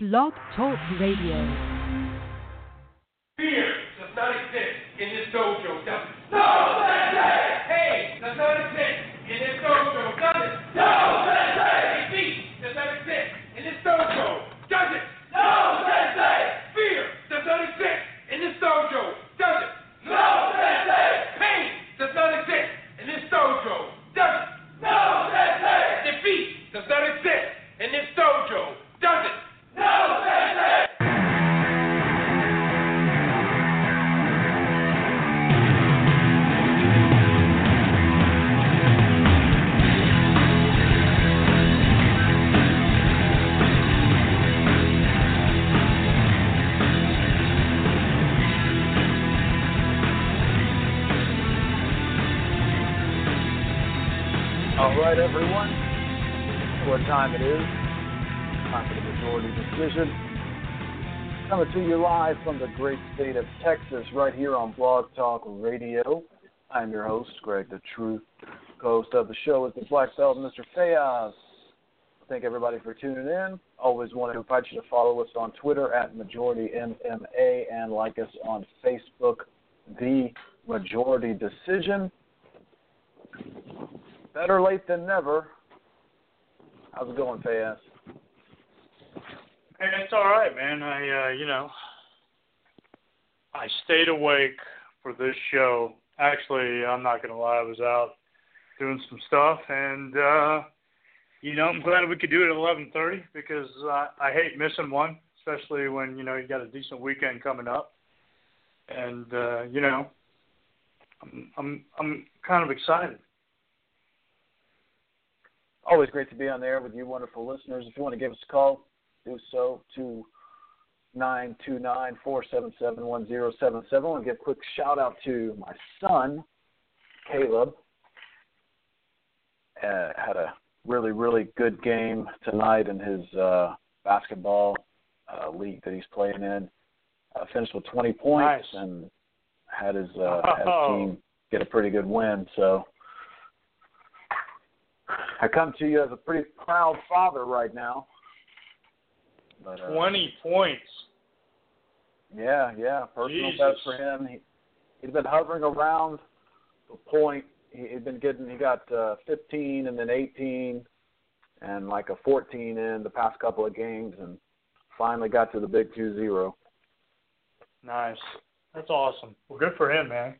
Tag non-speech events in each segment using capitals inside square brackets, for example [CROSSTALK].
Blog Talk Radio. Fear does not exist in this dojo? No, What time it is? Time for the majority decision. Coming to you live from the great state of Texas, right here on Blog Talk Radio. I'm your host, Greg the Truth. Co-host of the show is the Black Belt, Mr. Fayaz. Thank everybody for tuning in. Always want to invite you to follow us on Twitter at Majority MMA and like us on Facebook, The Majority Decision. Better late than never. How's it going, Fayaz? Hey, it's all right, man. I, uh, you know, I stayed awake for this show. Actually, I'm not gonna lie, I was out doing some stuff, and uh, you know, I'm glad we could do it at 11:30 because uh, I hate missing one, especially when you know you got a decent weekend coming up, and uh, you know, I'm I'm I'm kind of excited. Always great to be on there with you, wonderful listeners. If you want to give us a call, do so to nine two nine four seven seven one zero seven seven. I want to give a quick shout out to my son, Caleb. Uh, had a really really good game tonight in his uh, basketball uh, league that he's playing in. Uh, finished with 20 points Nice. and had his uh, had his Oh. team get a pretty good win. So I come to you as a pretty proud father right now. But, uh, 20 points. yeah, yeah, personal Jesus. best for him. He, he's been hovering around the point. He, he's been getting. He got uh, 15 and then 18 and like a 14 in the past couple of games, and finally got to the big two zero. Nice. That's awesome. Well, good for him, man.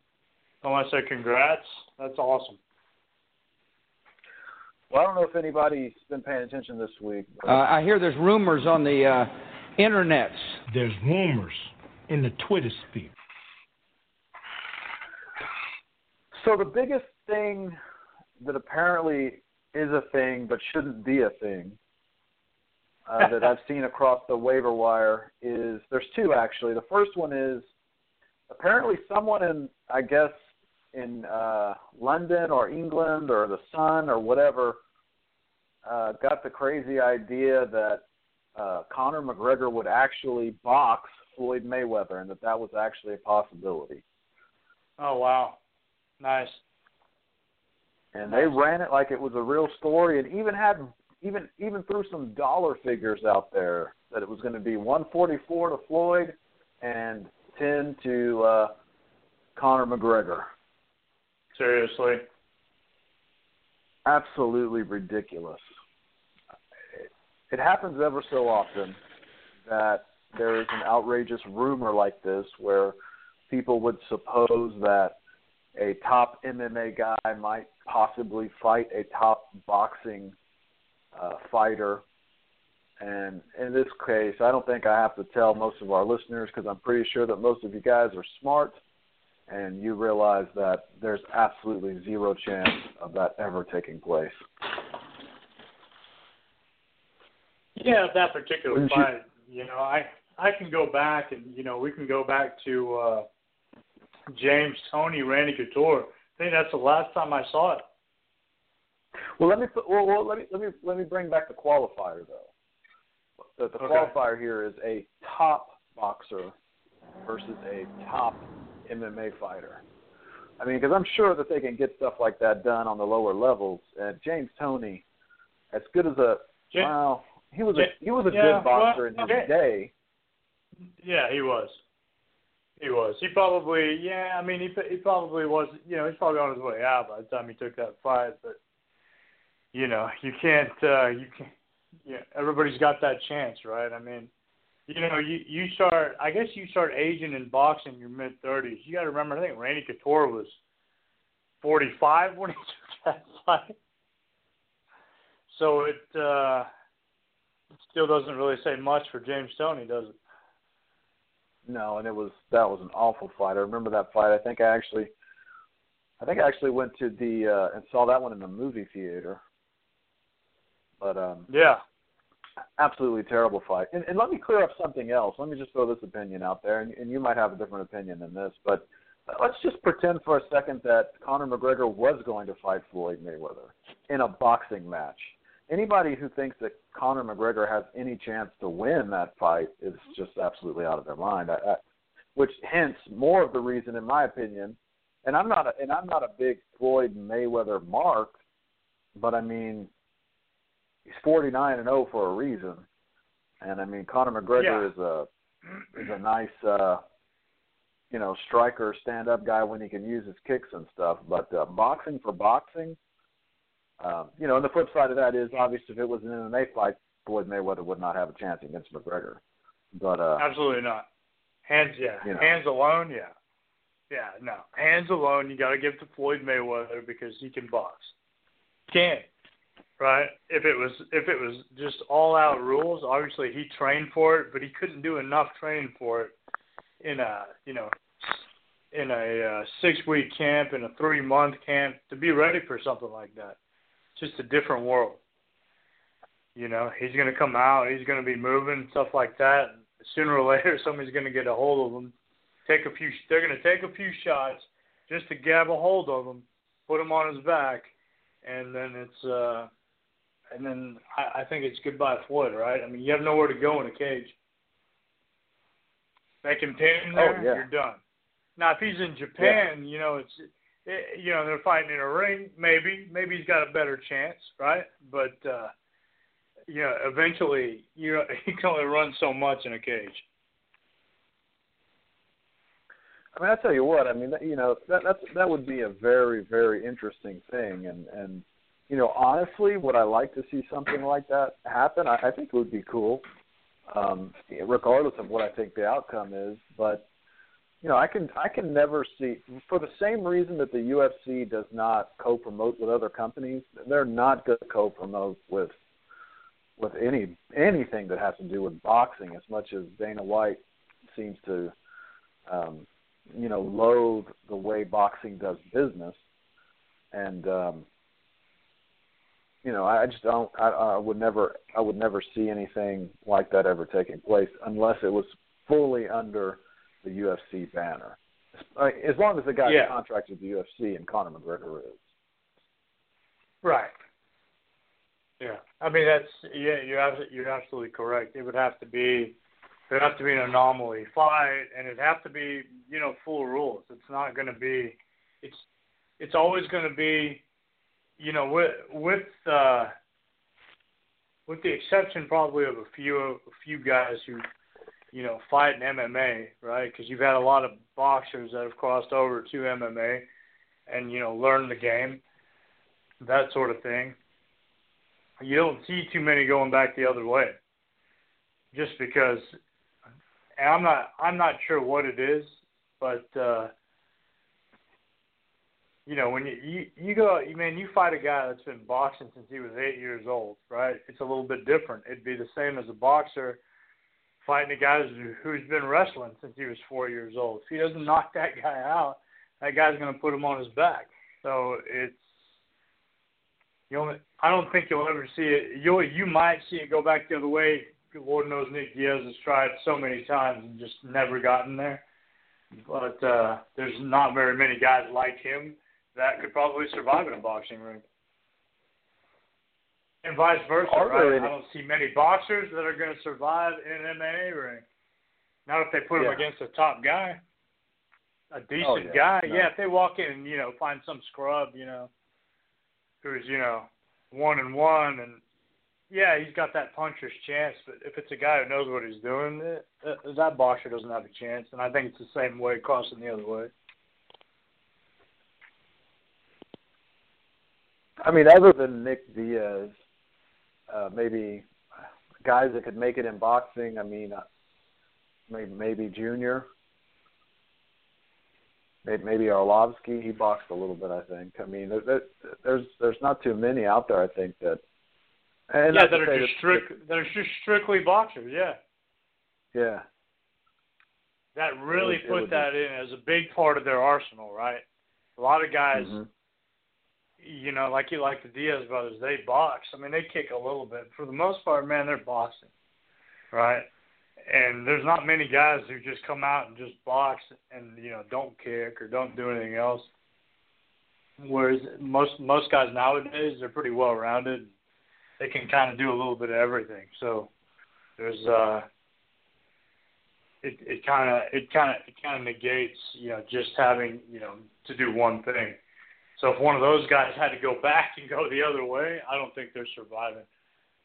I want to say congrats. That's awesome. Well, I don't know if anybody's been paying attention this week. But Uh, I hear there's rumors on the uh, internets. There's rumors in the Twitter sphere. So the biggest thing that apparently is a thing but shouldn't be a thing uh, [LAUGHS] that I've seen across the waiver wire is there's two actually. The first one is apparently someone in I guess in uh, London or England or the Sun or whatever uh, got the crazy idea that uh, Conor McGregor would actually box Floyd Mayweather and that that was actually a possibility. Oh wow, nice. and they ran it like it was a real story, and even had even even threw some dollar figures out there that it was going to be 144 to Floyd and 10 to uh, Conor McGregor. Seriously. Absolutely ridiculous. It, happens ever so often that there is an outrageous rumor like this where people would suppose that a top MMA guy might possibly fight a top boxing uh, fighter. And in this case, I don't think I have to tell most of our listeners because I'm pretty sure that most of you guys are smart and you realize that there's absolutely zero chance of that ever taking place. Yeah, that particular Wouldn't you- fight. You know, I I can go back and you know we can go back to uh James Toney Randy Couture. I think that's the last time I saw it. Well, let me well, well let me let me let me bring back the qualifier though. The, the Okay. qualifier here is a top boxer versus a top MMA fighter. I mean, because I'm sure that they can get stuff like that done on the lower levels. And James Toney, as good as a well, he was a he was a Yeah, good boxer well, in his yeah. day. Yeah, he was. He was. He probably, yeah. I mean, he he probably was. You know, he's probably on his way out by the time he took that fight. But you know, you can't. uh You can't. Yeah, everybody's got that chance, right? I mean, you know, you you start. I guess you start aging in boxing in your mid thirties. You got to remember. I think Randy Couture was forty five when he took that fight. So it uh still doesn't really say much for James Toney, does it? No, and it was that was an awful fight. I remember that fight. I think I actually, I think I actually went to the uh, and saw that one in the movie theater. But um, Yeah. Absolutely terrible fight. And, and let me clear up something else. Let me just throw this opinion out there, and, and you might have a different opinion than this, but let's just pretend for a second that Conor McGregor was going to fight Floyd Mayweather in a boxing match. Anybody who thinks that Conor McGregor has any chance to win that fight is just absolutely out of their mind. I, I, which hence more of the reason, in my opinion, and I'm not a, and I'm not a big Floyd Mayweather mark, but I mean he's 49 and 0 for a reason. And I mean Conor McGregor Yeah. is a is a nice uh you know, striker, stand up guy when he can use his kicks and stuff, but uh, boxing for boxing um, you know, and the flip side of that is obviously if it was an MMA fight, Floyd Mayweather would not have a chance against McGregor. But uh Absolutely not. Hands, yeah. You know. Hands alone, yeah. Yeah, no. Hands alone, you got to give to Floyd Mayweather because he can box. Can, right? If it was if it was just all out rules, obviously he trained for it, but he couldn't do enough training for it in a you know in a uh, six week camp in a three month camp to be ready for something like that. It's just a different world. You know, he's going to come out, he's going to be moving stuff like that. Sooner or later, [LAUGHS] somebody's going to get a hold of him. Take a few. They're going to take a few shots just to grab a hold of him, put him on his back, and then it's. uh and then I, I think it's goodbye Floyd, right? I mean, you have nowhere to go in a cage. They can pin him there, Oh, yeah. you're done. Now, if he's in Japan, you know, it's it, you know they're fighting in a ring. Maybe, maybe he's got a better chance, right? But uh, you know, eventually, you know, [LAUGHS] he can only run so much in a cage. I mean, I tell you what. I mean, that, you know, that that's that would be a very, very interesting thing, and and you know, honestly, would I like to see something like that happen? I, I think it would be cool, um, regardless of what I think the outcome is. But you know, I can I can never see for the same reason that the UFC does not co-promote with other companies. They're not going to co-promote with with any anything that has to do with boxing as much as Dana White seems to um, you know, loathe the way boxing does business, and um, you know, I just don't. I, I would never. I would never see anything like that ever taking place unless it was fully under the UFC banner. As long as the guy's Yeah. contracted with the UFC and Conor McGregor is. Right. Yeah. I mean, that's yeah. You're absolutely, you're absolutely correct. It would have to be. It would have to be an anomaly fight, and it'd have to be, you know, full rules. It's not going to be. It's. It's always going to be, you know, with with uh, with the exception probably of a few a few guys who, you know, fight in MMA, right? Because you've had a lot of boxers that have crossed over to MMA, and you know, learn the game, that sort of thing you don't see too many going back the other way. Just because and I'm not I'm not sure what it is, but uh you know, when you, you you go man, you fight a guy that's been boxing since he was eight years old, right? It's a little bit different. It'd be the same as a boxer fighting a guy who's, been wrestling since he was four years old. If he doesn't knock that guy out, that guy's going to put him on his back. So it's you only, I don't think you'll ever see it. You you might see it go back the other way. Lord knows Nick Diaz has tried so many times and just never gotten there. But uh, there's not very many guys like him that could probably survive in a boxing ring. And vice versa, Are right? any- I don't see many boxers that are going to survive in an MMA ring. Not if they put him Yeah. against a top guy, a decent Oh, yeah. guy. No. Yeah, if they walk in and you know find some scrub, you know, who's you know one and one and yeah, he's got that puncher's chance, but if it's a guy who knows what he's doing, it, uh, that boxer doesn't have a chance. And I think it's the same way crossing the other way. I mean, other than Nick Diaz, uh, maybe guys that could make it in boxing. I mean, uh, maybe maybe Junior, maybe, maybe Arlovsky. He boxed a little bit, I think. I mean, there, there, there's there's not too many out there. I think that. And yeah, that are just strict. That are just strictly boxers. Yeah, Yeah, that really it put would be- that in as a big part of their arsenal, right? A lot of guys, Mhm. You know, like you like the Diaz brothers, they box. I mean, they kick a little bit. For the most part, man, they're boxing, right? And there's not many guys who just come out and just box and you know don't kick or don't do anything else. Whereas most most guys nowadays, they're pretty well rounded. They can kind of do a little bit of everything. So there's uh, it it kind of it kind of it kind of negates you know just having you know to do one thing. So if one of those guys had to go back and go the other way, I don't think they're surviving.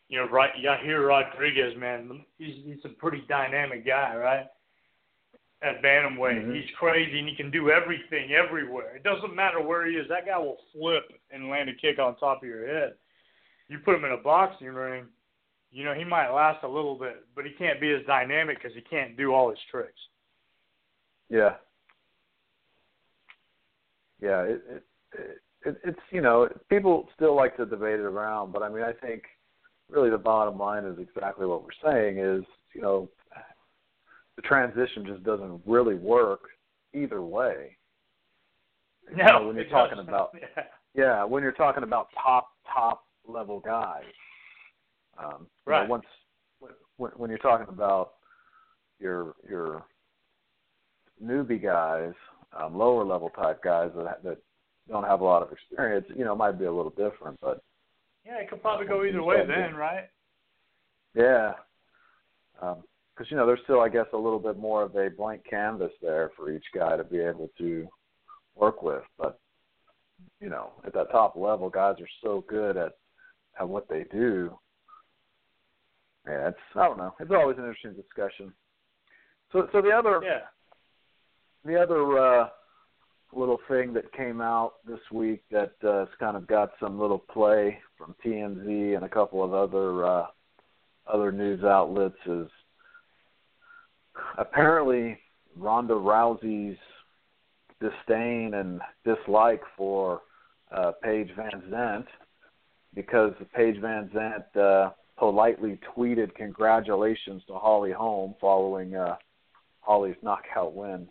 You know, right? Yair Rodriguez, man, he's he's a pretty dynamic guy, right? At bantamweight, Mhm. he's crazy and he can do everything everywhere. It doesn't matter where he is. That guy will flip and land a kick on top of your head. You put him in a boxing ring, you know he might last a little bit, but he can't be as dynamic because he can't do all his tricks. yeah, yeah. It, it it it it's you know people still like to debate it around, but I mean I think really the bottom line is exactly what we're saying is you know the transition just doesn't really work either way. You know, when you're talking doesn't. about [LAUGHS] yeah. yeah, when you're talking about top top level guys, um, you know, Right. once when, when you're talking about your your newbie guys, um, lower level type guys that that don't have a lot of experience, you know, it might be a little different, but Yeah, it could probably go either way then, right? yeah, because you know there's still, I guess, a little bit more of a blank canvas there for each guy to be able to work with. But you know, at that top level, guys are so good at at what they do. Yeah, it's I don't know. It's always an interesting discussion. So, so the other Yeah. the other uh, little thing that came out this week that uh, has kind of got some little play from TMZ and a couple of other uh, other news outlets is apparently Ronda Rousey's disdain and dislike for uh, Paige Van Zant because Paige Van Zant uh, politely tweeted congratulations to Holly Holm following uh, Holly's knockout win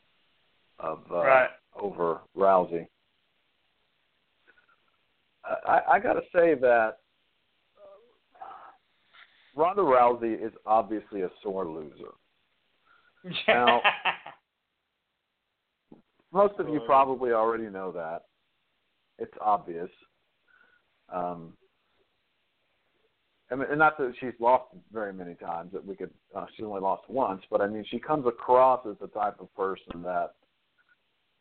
of uh, Right. Over Rousey. I, I got to say that Ronda Rousey is obviously a sore loser. [LAUGHS] Now- Most of you Uh, probably already know that. It's obvious. Um, I mean, and not that she's lost very many times. That we could, uh, she's only lost once. But I mean, she comes across as the type of person that,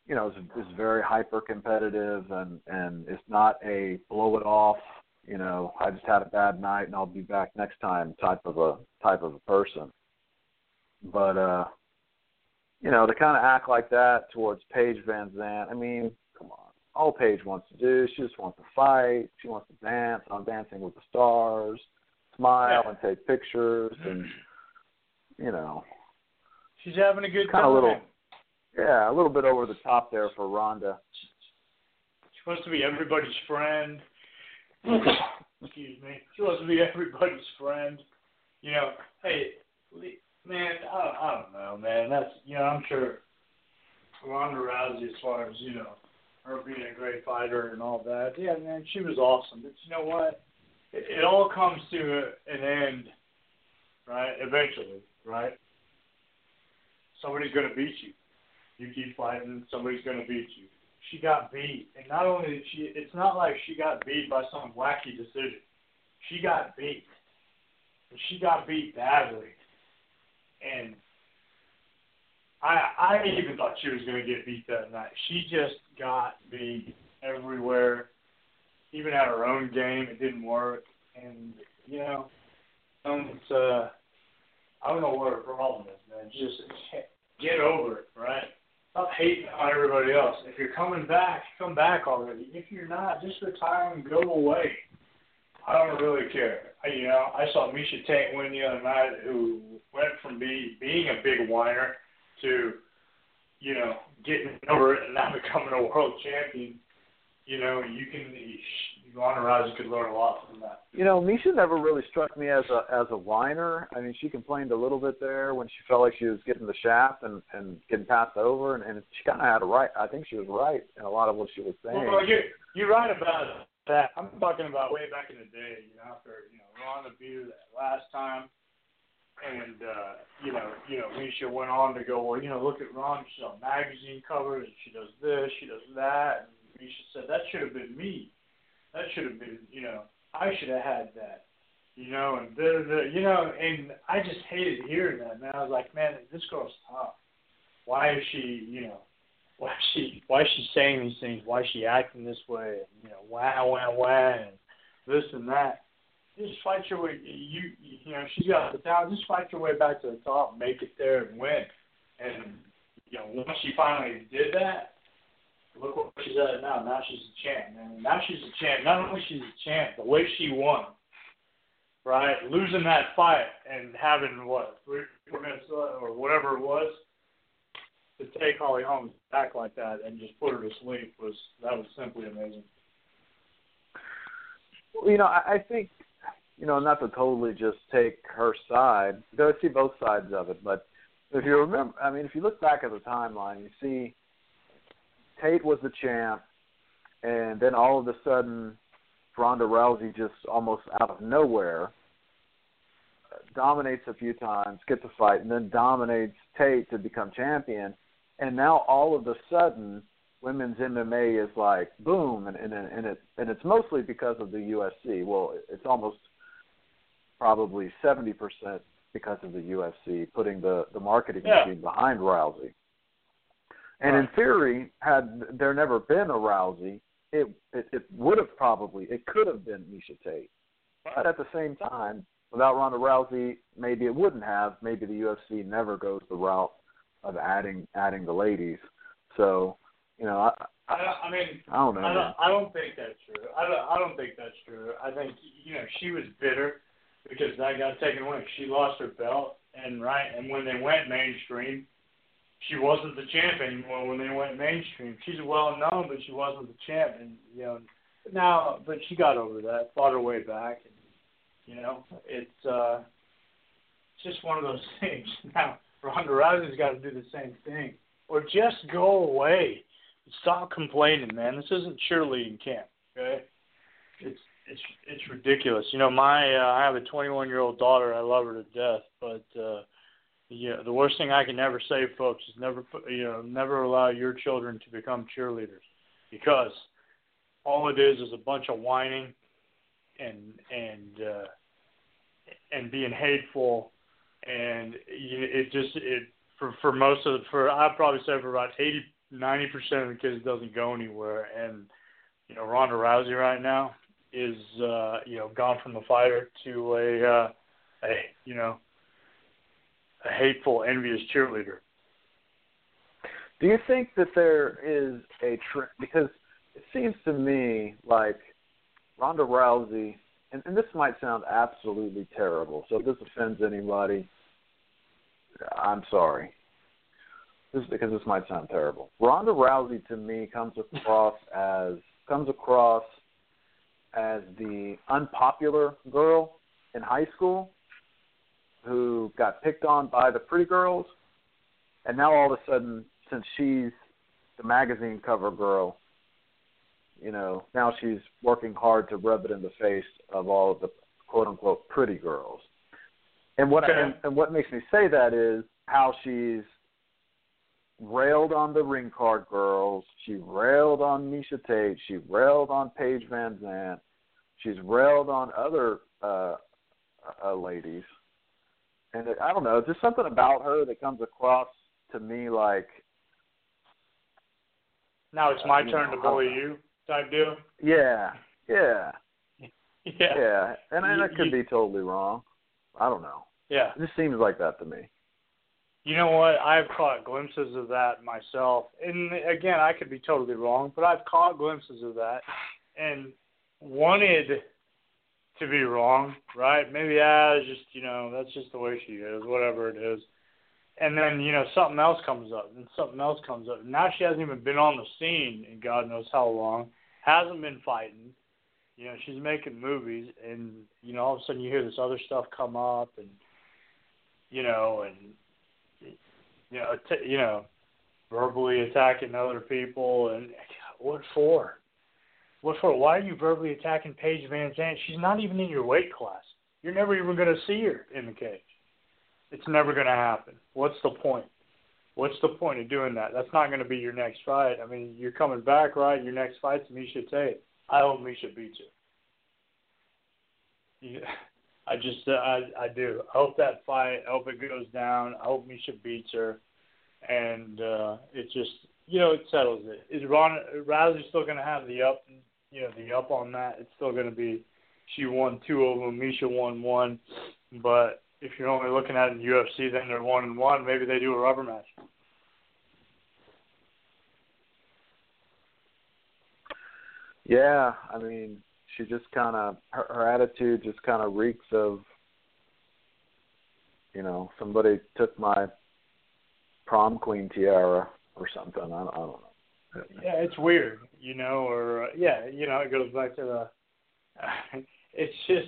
you know, is, is very hyper competitive and and it's not a blow it off. You know, I just had a bad night and I'll be back next time type of a type of a person. But uh you know, to kind of act like that towards Paige Van Zant. I mean, come on. All Paige wants to do, she just wants to fight. She wants to dance on Dancing with the Stars, smile and take pictures, and you know, She's having a good kind time. of a little, yeah, a little bit over the top there for Ronda. She wants to be everybody's friend. [COUGHS] Excuse me. She wants to be everybody's friend. You know, hey, man, I don't, I don't know, man. That's you know, I'm sure Ronda Rousey, as far as you know, her being a great fighter and all that. Yeah, man, she was awesome. But you know what? It, it all comes to a, an end, right? Eventually, right? Somebody's gonna beat you. You keep fighting, somebody's gonna beat you she got beat. And not only did she, it's not like she got beat by some wacky decision. She got beat. And she got beat badly. And I, I even thought she was to get beat that night. She just got beat everywhere. Even at her own game, it didn't work. And, you know, Um, it's uh, I don't know what her problem is, man. Just get over it, right? Stop hating on everybody else. If you're coming back, come back already. If you're not, just retire and go away. I don't really care. I, you know, I saw Miesha Tate win the other night, who went from be, being a big whiner to, you know, getting over it and now becoming a world champion. You know, you can Ronda Rousey could learn a lot from that. You know, Miesha never really struck me as a as a whiner. I mean, she complained a little bit there when she felt like she was getting the shaft and and getting passed over, and, and she kind of had a right. I think she was right in a lot of what she was saying. Well, you're you're right about that. I'm talking about way back in the day. You know, after you know Ronda beat her that last time, and uh, you know, you know, Miesha went on to go, well, you know, look at Ronda. She's on magazine covers, and she does this, she does that. And Miesha said that should have been me that should have been, you know, I should have had that, you know, and the, the, you know, and I just hated hearing that, man. I was like, man, this girl's tough. Why is she, you know, why is she, why is she saying these things? Why is she acting this way? And, you know, wow, wow, wow, and this and that. Just fight your way. You, you know, she's got the talent. Just fight your way back to the top, make it there, and win. And you know, once she finally did that, Look where she's at now. Now she's a champ, man. Now she's a champ. Not only she's a champ, the way she won, right? Losing that fight and having what three, minutes or whatever it was to take Holly Holm's back like that and just put her to sleep was that was simply amazing. You know, I, think you know, not to totally just take her side, because I see both sides of it, but if you remember, I mean, if you look back at the timeline, you see Tate was the champ, and then all of a sudden, Ronda Rousey just almost out of nowhere dominates a few times, gets a fight, and then dominates Tate to become champion. And now all of a sudden, women's MMA is like boom, and and and it and it's mostly because of the UFC. Well, it's almost probably seventy percent because of the UFC putting the the marketing yeah. machine behind Rousey. And in theory, had there never been a Rousey, it, it it would have probably it could have been Miesha Tate. But at the same time, without Ronda Rousey, maybe it wouldn't have. Maybe the UFC never goes the route of adding adding the ladies. So, you know, I I, I mean, I don't know. I don't, I don't think that's true. I don't, I don't think that's true. I think you know she was bitter because that got taken away. She lost her belt, and right, and when they went mainstream, she wasn't the champ anymore when they went mainstream. She's well known, but she wasn't the champ, and you know now, but she got over that, fought her way back, and you know it's uh, it's just one of those [LAUGHS] things. Now Ronda Rousey's got to do the same thing, or just go away. Stop complaining, man. This isn't cheerleading camp, okay? It's it's it's ridiculous. You know, my uh, I have a 21 year old daughter. I love her to death, but uh, yeah, the worst thing I can never say, folks, is never you know never allow your children to become cheerleaders, because all it is is a bunch of whining and and uh, and being hateful, and it just it for for most of the, for I'd probably say for about eighty ninety percent of the kids doesn't go anywhere, and you know Ronda Rousey right now is uh, you know gone from a fighter to a uh, a you know a hateful, envious cheerleader. Do you think that there is a trend? Because it seems to me like Ronda Rousey, and, and this might sound absolutely terrible, so if this offends anybody, I'm sorry. Because this might sound terrible. Ronda Rousey to me comes across [LAUGHS] as comes across as the unpopular girl in high school who got picked on by the pretty girls, and now all of a sudden, since she's the magazine cover girl, you know, now she's working hard to rub it in the face of all of the quote unquote pretty girls. And what okay. I, and, and what makes me say that is how she's railed on the ring card girls. She railed on Miesha Tate. She railed on Paige VanZant. She's railed on other uh, uh, ladies and it, I don't know, just something about her that comes across to me like. Now it's my uh, turn know, to bully you type deal. Yeah, yeah, [LAUGHS] yeah, yeah, and, and you, I could you, be totally wrong. I don't know. Yeah. It just seems like that to me. You know what? I've caught glimpses of that myself. And again, I could be totally wrong, but I've caught glimpses of that and wanted to be wrong, right? Maybe ah, it's just you know, that's just the way she is, whatever it is. And then, you know, something else comes up and something else comes up. Now she hasn't even been on the scene in God knows how long. Hasn't been fighting. You know, she's making movies and you know, all of a sudden you hear this other stuff come up and you know, and you know, att- you know, verbally attacking other people, and what for? What for? Why are you verbally attacking Paige VanZant? She's not even in your weight class. You're never even going to see her in the cage. It's never going to happen. What's the point? What's the point of doing that? That's not going to be your next fight. I mean, you're coming back, right? Your next fight's Miesha Tate. I hope Miesha beats her. Yeah. I just, uh, I, I do. I hope that fight. I hope it goes down. I hope Miesha beats her, and uh, it just, you know, it settles it. Is Ron Rousey still going to have the up, you know, the up on that? It's still going to be, she won two of them. Miesha won one, but if you're only looking at it in UFC, then they're one and one. Maybe they do a rubber match. Yeah, I mean, she just kind of her, her attitude just kind of reeks of, you know, somebody took my prom queen tiara or something. I, I don't know. Yeah, it's weird, you know, or uh, yeah, you know, it goes back to the. [SIGHS] it's just,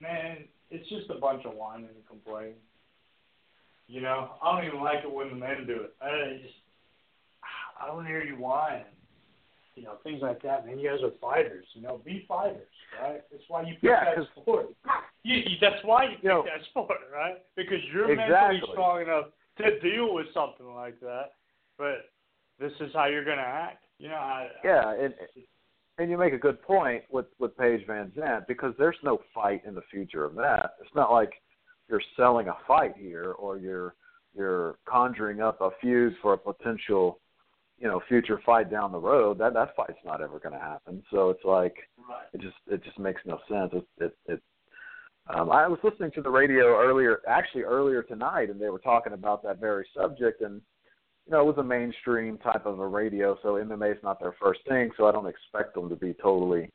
man, it's just a bunch of whining and complaining. You know, I don't even like it when the men do it. I just, I don't hear you whine. You know, things like that, man. You guys are fighters. You know, be fighters, right? That's why you pick Yeah, that sport. You, you, that's why you pick You know- that sport, right? Because you're mentally strong enough to deal with something like that. But this is how you're going to act. You know, I, Yeah, and and you make a good point with with Paige VanZant because there's no fight in the future of that. It's not like you're selling a fight here or you're you're conjuring up a fuse for a potential you know future fight down the road. That that fight's not ever going to happen. So it's like right. it just it just makes no sense. It it, it um, I was listening to the radio earlier, actually earlier tonight, and they were talking about that very subject. And you know, it was a mainstream type of a radio, so MMA is not their first thing. So I don't expect them to be totally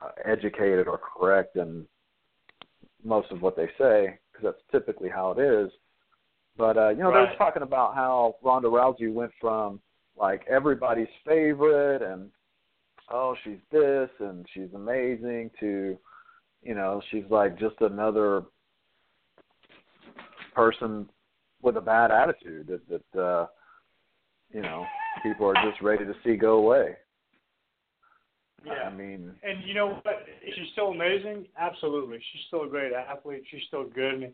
uh, educated or correct in most of what they say, because that's typically how it is. But uh, you know, they Right. were talking about how Ronda Rousey went from like everybody's favorite and oh she's this and she's amazing to you know she's like just another person with a bad attitude that that uh you know people are just ready to see go away Yeah. i mean And you know what? She's still amazing? Absolutely. She's still a great athlete. She's still good.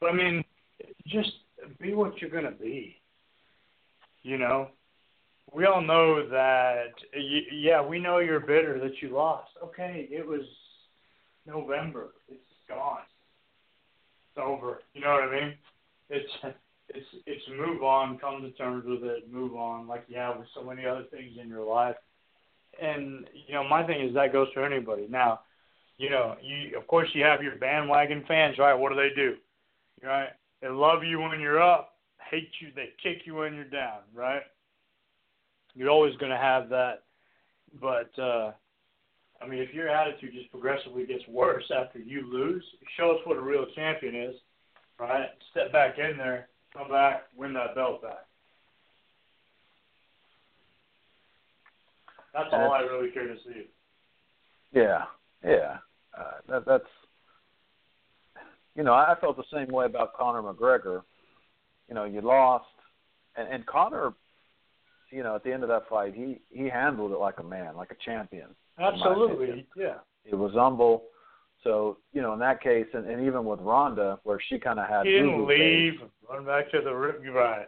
But I mean, just be what you're gonna be. You know, we all know that. y- Yeah, we know you're bitter that you lost. Okay, it was November. It's gone. It's over. You know what I mean? It's it's it's move on. Come to terms with it. Move on, like you have with so many other things in your life. And you know my thing is that goes for anybody. Now you know you of course you have your bandwagon fans right? What do they do? Right? They love you when you're up hate you they kick you when you're down right? You're always to have that. But uh i mean if your attitude just progressively gets worse after you lose show us what a real champion is right? Step back in there come back win that belt back. That's all i really care to see. Yeah yeah. Uh, that that's you know i felt the same way about conor mcgregor. You know you lost and and conor you know at the end of that fight he he handled it like a man like a champion Absolutely, yeah. it was humble. So you know, in that case, and, and even with Ronda, where she kind of had didn't leave, face, run back to the ri- right.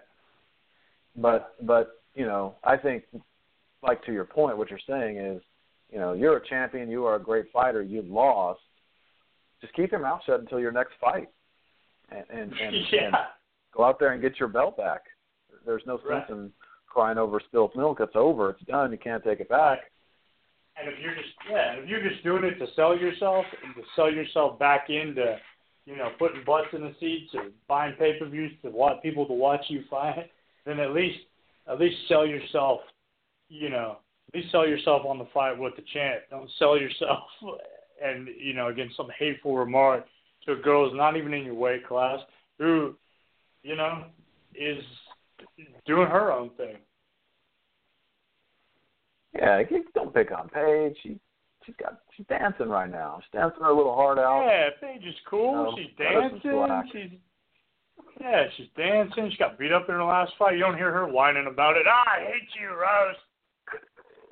but but you know, I think, like to your point, what you're saying is, you know, you're a champion, you are a great fighter, you lost. Just keep your mouth shut until your next fight, and and, and, [LAUGHS] yeah, and go out there and get your belt back. There's no sense Right. in crying over spilled milk. It's over. It's done. You can't take it back. And if you're just yeah, if you're just doing it to sell yourself and to sell yourself back into, you know, putting butts in the seats or buying pay per views to want people to watch you fight, then at least at least sell yourself, you know, at least sell yourself on the fight with the champ. Don't sell yourself [LAUGHS] and you know against some hateful remark to a girl who's not even in your weight class who, you know, is doing her own thing. Yeah, you don't pick on Paige. She she's got she's dancing right now. She's dancing her little heart out. Yeah, Paige is cool. She's cut her some dancing. She's yeah, she's dancing. She got beat up in her last fight. You don't hear her whining about it. Ah, I hate you, Rose.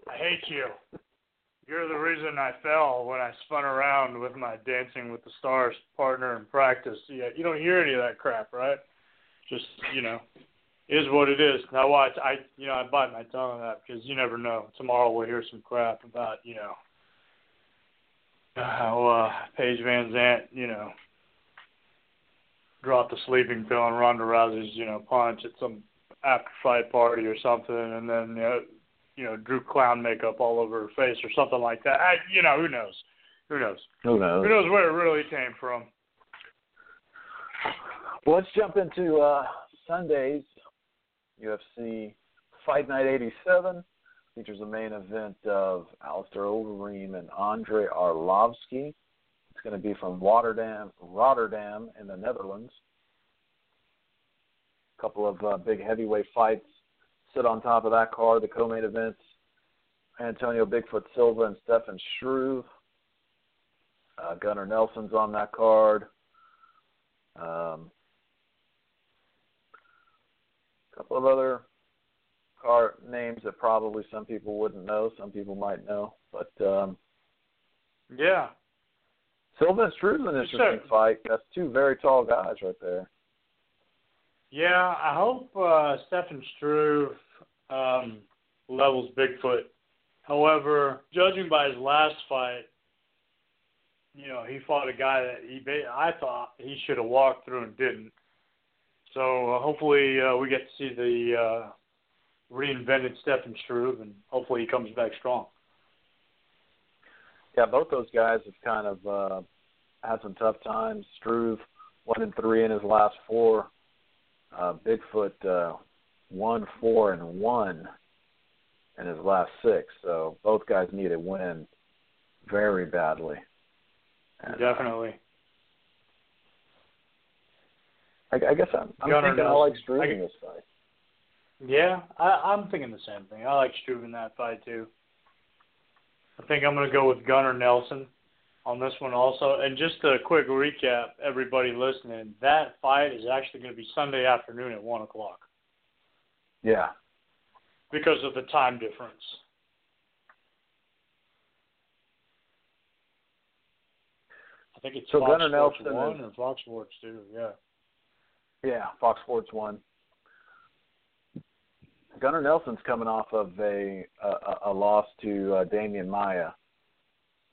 I hate you. You're the reason I fell when I spun around with my Dancing with the Stars partner in practice. Yeah, you don't hear any of that crap, right? Just you know, is what it is. Now watch, I you know I bite my tongue on that because you never know. Tomorrow we'll hear some crap about you know how uh, Paige Van Zant you know dropped a sleeping pill on Ronda Rousey's you know punch at some after fight party or something, and then you know, you know drew clown makeup all over her face or something like that. I, you know who knows? Who knows? Who knows? Who knows where it really came from? Well, let's jump into uh, Sunday's UFC Fight Night 87. Features the main event of Alistair Overeem and Andrei Arlovsky. It's going to be from Rotterdam, Rotterdam in the Netherlands. A couple of uh, big heavyweight fights sit on top of that card. The co-main events: Antonio Bigfoot Silva and Stefan Struve. Uh, Gunnar Nelson's on that card. Um, a couple of other car names that probably some people wouldn't know, some people might know. But um, Yeah, Silva and Struve's an interesting Sure. fight. That's two very tall guys right there. Yeah, I hope uh, Stefan Struve um, levels Bigfoot. However, judging by his last fight, you know, he fought a guy that he I thought he should have walked through and didn't. So uh, hopefully uh, we get to see the uh, reinvented Stefan Struve, and hopefully he comes back strong. Yeah, both those guys have kind of uh, had some tough times. Struve one and three in his last four. Uh, Bigfoot uh, one four and one in his last six. So both guys need a win very badly. And, uh, Definitely. I, I guess I'm, I'm thinking I like. Struve in this fight. Yeah, I, I'm thinking the same thing. I like Struve in that fight too. I think I'm going to go with Gunnar Nelson on this one also. And just a quick recap, everybody listening, that fight is actually going to be Sunday afternoon at one o'clock Yeah, because of the time difference. I think it's So Fox Gunnar Sports Nelson One is- or Fox Sports Two. Yeah. Yeah. Fox Sports one. Gunnar Nelson's coming off of a a, a loss to uh, Demian Maia,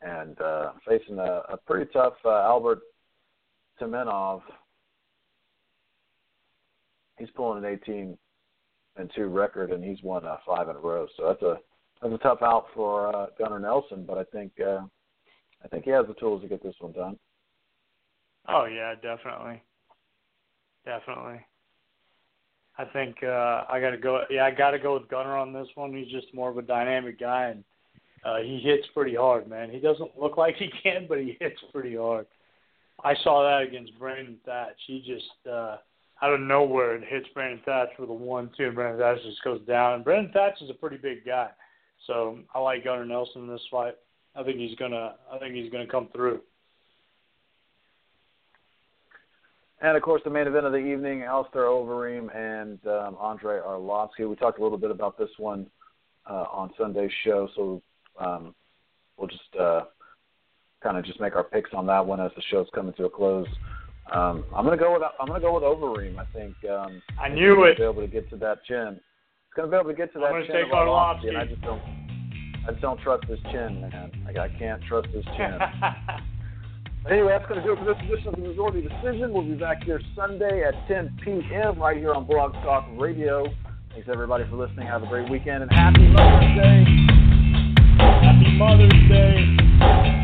and uh, facing a, a pretty tough uh, Albert Tumenov. He's pulling an 18 and two record, and he's won uh, five in a row. So that's a that's a tough out for uh, Gunnar Nelson, but I think uh, I think he has the tools to get this one done. Oh yeah, definitely, definitely. I think uh, I got to go. Yeah, I got to go with Gunnar on this one. He's just more of a dynamic guy, and uh, he hits pretty hard, man. He doesn't look like he can, but he hits pretty hard. I saw that against Brandon Thatch. He just uh, out of nowhere it hits Brandon Thatch with a one-two, and Brandon Thatch just goes down. And Brandon Thatch is a pretty big guy, so I like Gunnar Nelson in this fight. I think he's gonna. I think he's gonna come through. And of course, the main event of the evening: Alistair Overeem and um, Andrei Arlovsky. We talked a little bit about this one uh, on Sunday's show, so um, we'll just uh, kind of just make our picks on that one as the show's coming to a close. Um, I'm gonna go with I'm gonna go with Overeem. I think um, I knew it. Be able to get to that chin. He's gonna be able to get to that I'm chin take of Arlovsky, Arlovsky. and I just don't. I just don't trust his chin, man. Like I can't trust his chin. [LAUGHS] Anyway, that's going to do it for this edition of the Majority Decision. We'll be back here Sunday at 10 p.m. right here on Blog Talk Radio. Thanks everybody for listening. Have a great weekend and happy Mother's Day. Happy Mother's Day.